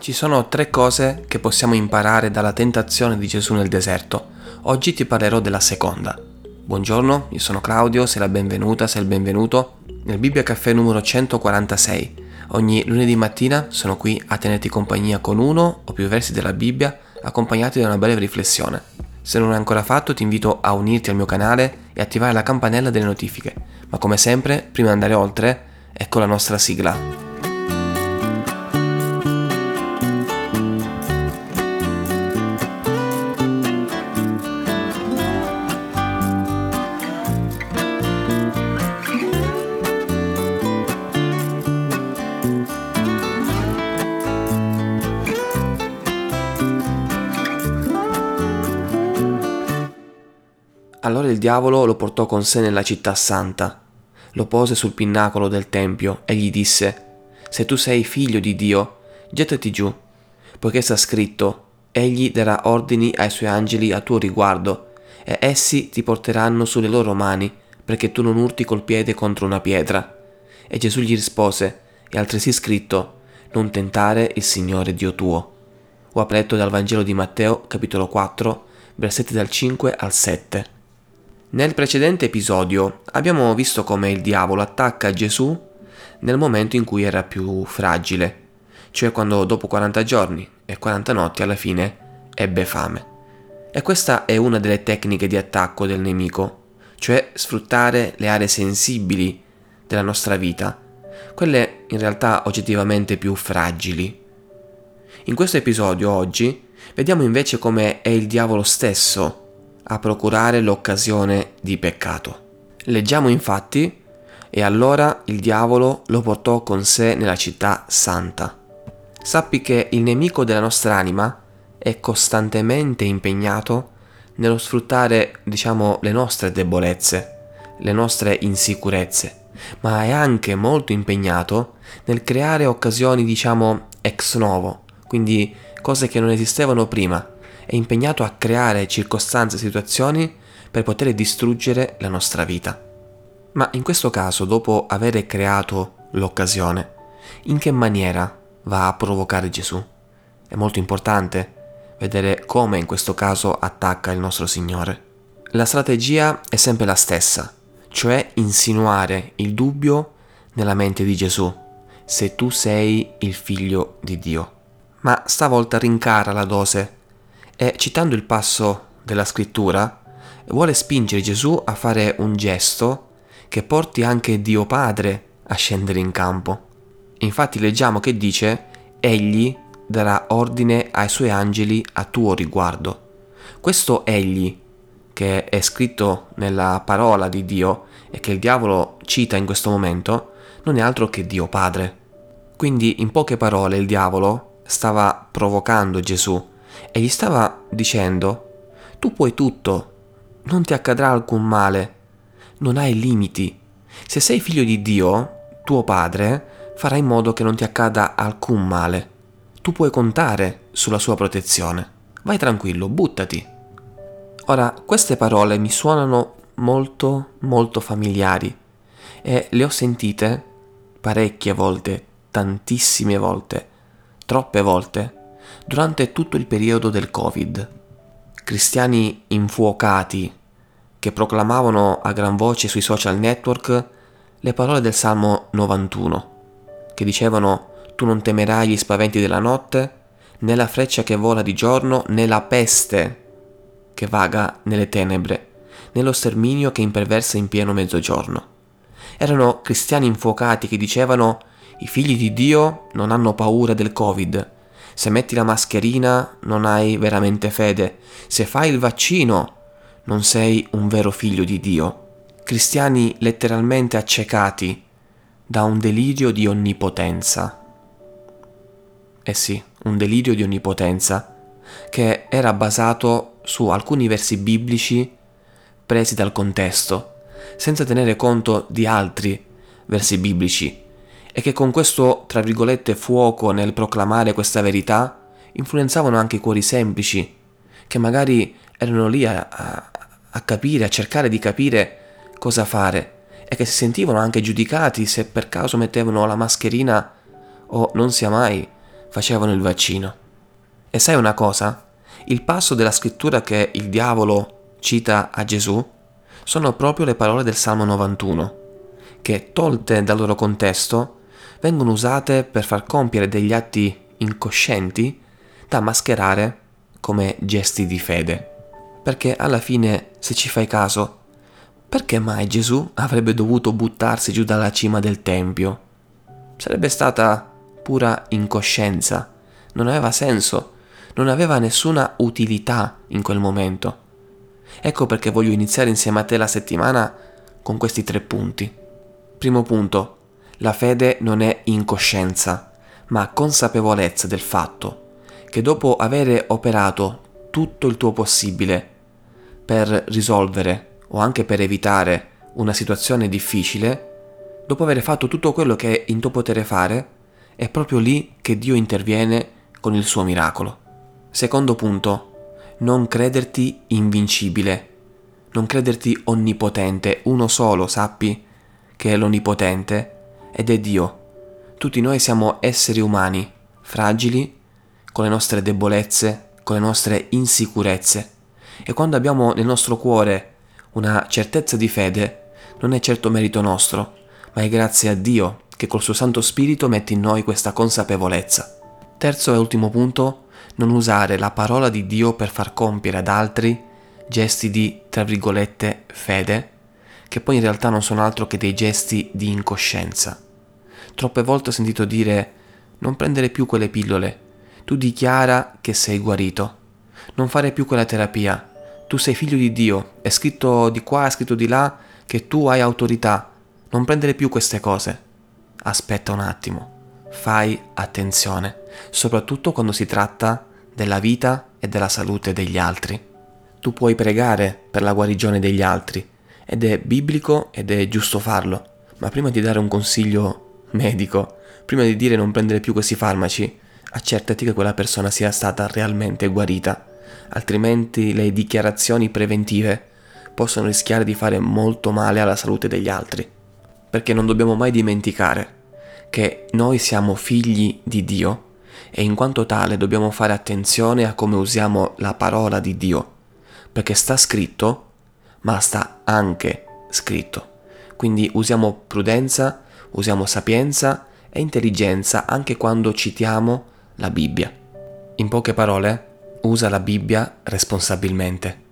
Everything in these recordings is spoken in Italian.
Ci sono tre cose che possiamo imparare dalla tentazione di Gesù nel deserto. Oggi ti parlerò della seconda. Buongiorno, io sono Claudio, sei la benvenuta, sei il benvenuto nel Bibbia Caffè numero 146. Ogni lunedì mattina sono qui a tenerti compagnia con uno o più versi della Bibbia accompagnati da una breve riflessione. Se non l'hai ancora fatto ti invito a unirti al mio canale e attivare la campanella delle notifiche. Ma come sempre, prima di andare oltre, ecco la nostra sigla. Allora il diavolo lo portò con sé nella città santa, lo pose sul pinnacolo del tempio e gli disse, Se tu sei figlio di Dio, gettati giù, poiché sta scritto, Egli darà ordini ai suoi angeli a tuo riguardo, e essi ti porteranno sulle loro mani, perché tu non urti col piede contro una pietra. E Gesù gli rispose, è altresì scritto, non tentare il Signore Dio tuo. Ho aperto dal Vangelo di Matteo, capitolo 4, versetti dal 5 al 7. Nel precedente episodio abbiamo visto come il diavolo attacca Gesù nel momento in cui era più fragile, cioè quando dopo 40 giorni e 40 notti alla fine ebbe fame. E questa è una delle tecniche di attacco del nemico, cioè sfruttare le aree sensibili della nostra vita, quelle in realtà oggettivamente più fragili. In questo episodio oggi vediamo invece come è il diavolo stesso a procurare l'occasione di peccato. Leggiamo infatti, e allora il diavolo lo portò con sé nella città santa. Sappi che il nemico della nostra anima è costantemente impegnato nello sfruttare, diciamo, le nostre debolezze, le nostre insicurezze, ma è anche molto impegnato nel creare occasioni, diciamo, ex novo, quindi cose che non esistevano prima, è impegnato a creare circostanze e situazioni per poter distruggere la nostra vita. Ma in questo caso, dopo aver creato l'occasione, in che maniera va a provocare Gesù? È molto importante vedere come in questo caso attacca il nostro Signore. La strategia è sempre la stessa, cioè insinuare il dubbio nella mente di Gesù, se tu sei il figlio di Dio. Ma stavolta rincara la dose e citando il passo della scrittura, vuole spingere Gesù a fare un gesto che porti anche Dio Padre a scendere in campo. Infatti leggiamo che dice, egli darà ordine ai suoi angeli a tuo riguardo. Questo egli, che è scritto nella parola di Dio e che il diavolo cita in questo momento, non è altro che Dio Padre. Quindi in poche parole il diavolo stava provocando Gesù e gli stava dicendo, tu puoi tutto, non ti accadrà alcun male, non hai limiti. Se sei figlio di Dio, tuo padre farà in modo che non ti accada alcun male. Tu puoi contare sulla sua protezione. Vai tranquillo, buttati. Ora, queste parole mi suonano molto, molto familiari e le ho sentite parecchie volte, tantissime volte, troppe volte durante tutto il periodo del Covid. Cristiani infuocati che proclamavano a gran voce sui social network le parole del Salmo 91, che dicevano Tu non temerai gli spaventi della notte, né la freccia che vola di giorno, né la peste che vaga nelle tenebre, né lo sterminio che imperversa in pieno mezzogiorno. Erano cristiani infuocati che dicevano i figli di Dio non hanno paura del Covid, se metti la mascherina non hai veramente fede. Se fai il vaccino non sei un vero figlio di Dio. Cristiani letteralmente accecati da un delirio di onnipotenza. Eh sì, un delirio di onnipotenza che era basato su alcuni versi biblici presi dal contesto, senza tenere conto di altri versi biblici e che con questo, tra virgolette, fuoco nel proclamare questa verità influenzavano anche i cuori semplici, che magari erano lì a, a, a capire, a cercare di capire cosa fare e che si sentivano anche giudicati se per caso mettevano la mascherina o non sia mai facevano il vaccino. E sai una cosa? Il passo della scrittura che il diavolo cita a Gesù sono proprio le parole del Salmo 91, che tolte dal loro contesto vengono usate per far compiere degli atti incoscienti da mascherare come gesti di fede. Perché alla fine, se ci fai caso, perché mai Gesù avrebbe dovuto buttarsi giù dalla cima del Tempio? Sarebbe stata pura incoscienza, non aveva senso, non aveva nessuna utilità in quel momento. Ecco perché voglio iniziare insieme a te la settimana con questi tre punti. Primo punto, la fede non è incoscienza, ma consapevolezza del fatto che dopo avere operato tutto il tuo possibile per risolvere o anche per evitare una situazione difficile, dopo aver fatto tutto quello che è in tuo potere fare, è proprio lì che Dio interviene con il suo miracolo. Secondo punto, non crederti invincibile, non crederti onnipotente, uno solo sappi che è l'onnipotente ed è Dio. Tutti noi siamo esseri umani, fragili, con le nostre debolezze, con le nostre insicurezze. E quando abbiamo nel nostro cuore una certezza di fede, non è certo merito nostro, ma è grazie a Dio che col suo Santo Spirito mette in noi questa consapevolezza. Terzo e ultimo punto, non usare la parola di Dio per far compiere ad altri gesti di, tra virgolette, fede, che poi in realtà non sono altro che dei gesti di incoscienza. Troppe volte ho sentito dire non prendere più quelle pillole, tu dichiara che sei guarito, non fare più quella terapia, tu sei figlio di Dio, è scritto di qua, è scritto di là che tu hai autorità, non prendere più queste cose. Aspetta un attimo, fai attenzione, soprattutto quando si tratta della vita e della salute degli altri. Tu puoi pregare per la guarigione degli altri ed è biblico ed è giusto farlo, ma prima di dare un consiglio medico, prima di dire non prendere più questi farmaci, accertati che quella persona sia stata realmente guarita altrimenti le dichiarazioni preventive possono rischiare di fare molto male alla salute degli altri. Perché non dobbiamo mai dimenticare che noi siamo figli di Dio e in quanto tale dobbiamo fare attenzione a come usiamo la parola di Dio, perché sta scritto, ma sta anche scritto. Quindi usiamo prudenza, usiamo sapienza e intelligenza anche quando citiamo la Bibbia. In poche parole, usa la Bibbia responsabilmente.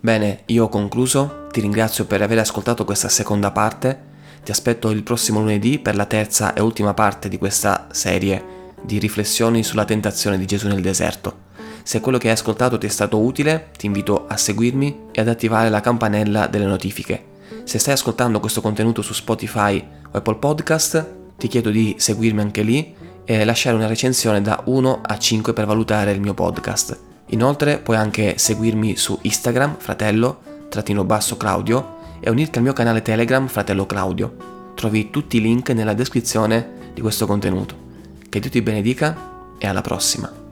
Bene, io ho concluso, ti ringrazio per aver ascoltato questa seconda parte, ti aspetto il prossimo lunedì per la terza e ultima parte di questa serie di riflessioni sulla tentazione di Gesù nel deserto. Se quello che hai ascoltato ti è stato utile, ti invito a seguirmi e ad attivare la campanella delle notifiche. Se stai ascoltando questo contenuto su Spotify o Apple Podcast, ti chiedo di seguirmi anche lì e lasciare una recensione da 1 a 5 per valutare il mio podcast. Inoltre puoi anche seguirmi su Instagram, fratello, trattino basso Claudio, e unirti al mio canale Telegram, fratello Claudio. Trovi tutti i link nella descrizione di questo contenuto. Che Dio ti benedica e alla prossima.